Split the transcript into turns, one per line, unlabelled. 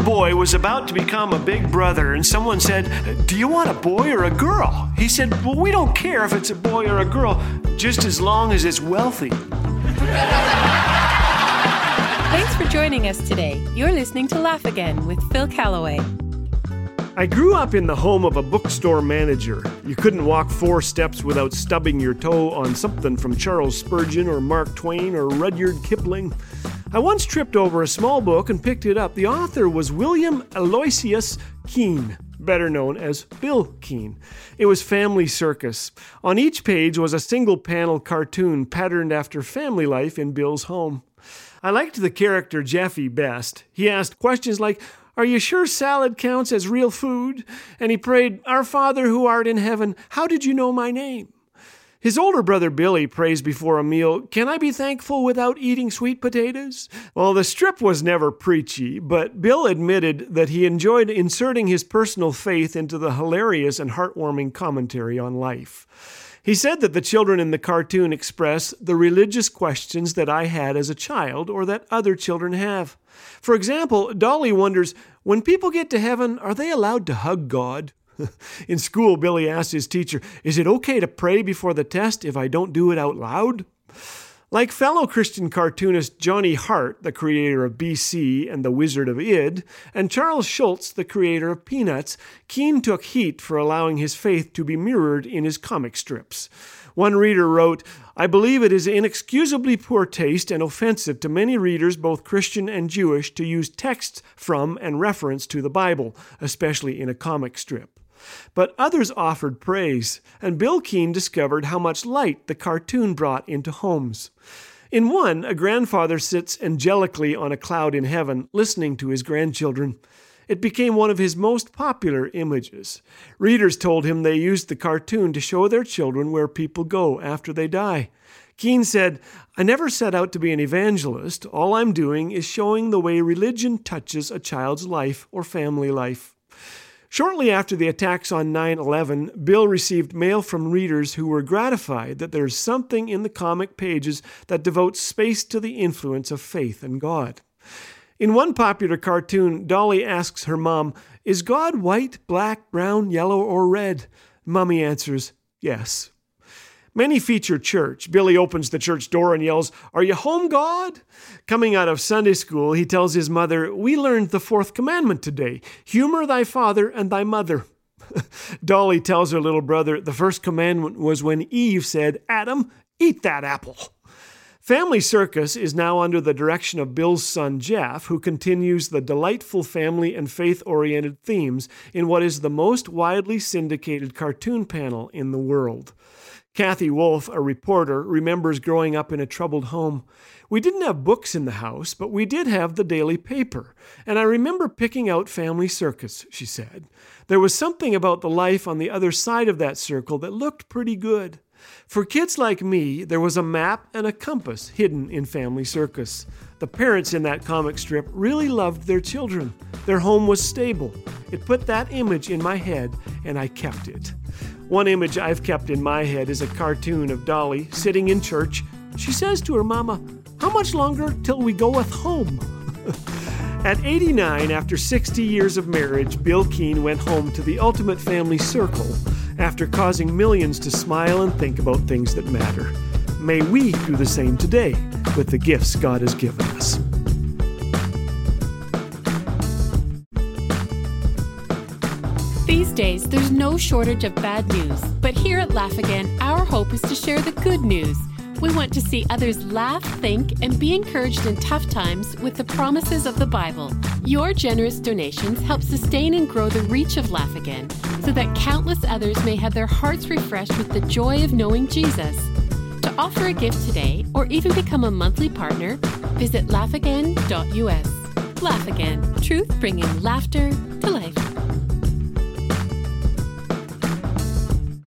little boy was about to become a big brother, and someone said, Do you want a boy or a girl? He said, Well, we don't care if it's a boy or a girl, just as long as it's wealthy.
Thanks for joining us today. You're listening to Laugh Again with Phil Callaway.
I grew up in the home of a bookstore manager. You couldn't walk four steps without stubbing your toe on something from Charles Spurgeon or Mark Twain or Rudyard Kipling. I once tripped over a small book and picked it up. The author was William Aloysius Keane, better known as Bill Keane. It was Family Circus. On each page was a single panel cartoon patterned after family life in Bill's home. I liked the character Jeffy best. He asked questions like, Are you sure salad counts as real food? And he prayed, Our Father who art in heaven, how did you know my name? His older brother Billy prays before a meal, Can I be thankful without eating sweet potatoes? Well, the strip was never preachy, but Bill admitted that he enjoyed inserting his personal faith into the hilarious and heartwarming commentary on life. He said that the children in the cartoon express the religious questions that I had as a child or that other children have. For example, Dolly wonders when people get to heaven, are they allowed to hug God? In school, Billy asked his teacher, Is it okay to pray before the test if I don't do it out loud? Like fellow Christian cartoonist Johnny Hart, the creator of BC and The Wizard of Id, and Charles Schulz, the creator of Peanuts, Keane took heat for allowing his faith to be mirrored in his comic strips. One reader wrote, I believe it is inexcusably poor taste and offensive to many readers, both Christian and Jewish, to use texts from and reference to the Bible, especially in a comic strip. But others offered praise, and Bill Keane discovered how much light the cartoon brought into homes. In one, a grandfather sits angelically on a cloud in heaven, listening to his grandchildren. It became one of his most popular images. Readers told him they used the cartoon to show their children where people go after they die. Keane said, I never set out to be an evangelist. All I'm doing is showing the way religion touches a child's life or family life. Shortly after the attacks on 9 11, Bill received mail from readers who were gratified that there's something in the comic pages that devotes space to the influence of faith and God. In one popular cartoon, Dolly asks her mom, Is God white, black, brown, yellow, or red? Mummy answers, Yes. Many feature church. Billy opens the church door and yells, Are you home, God? Coming out of Sunday school, he tells his mother, We learned the fourth commandment today humor thy father and thy mother. Dolly tells her little brother, The first commandment was when Eve said, Adam, eat that apple. Family Circus is now under the direction of Bill's son Jeff, who continues the delightful family and faith oriented themes in what is the most widely syndicated cartoon panel in the world. Kathy Wolf, a reporter, remembers growing up in a troubled home. We didn't have books in the house, but we did have the daily paper, and I remember picking out Family Circus, she said. There was something about the life on the other side of that circle that looked pretty good. For kids like me, there was a map and a compass hidden in Family Circus. The parents in that comic strip really loved their children. Their home was stable. It put that image in my head, and I kept it. One image I've kept in my head is a cartoon of Dolly sitting in church. She says to her mama, How much longer till we goeth home? At 89, after 60 years of marriage, Bill Keane went home to the ultimate family circle after causing millions to smile and think about things that matter. May we do the same today with the gifts God has given us.
These days, there's no shortage of bad news, but here at Laugh Again, our hope is to share the good news. We want to see others laugh, think, and be encouraged in tough times with the promises of the Bible. Your generous donations help sustain and grow the reach of Laugh Again so that countless others may have their hearts refreshed with the joy of knowing Jesus. To offer a gift today or even become a monthly partner, visit laughagain.us. Laugh Again, truth bringing laughter to life.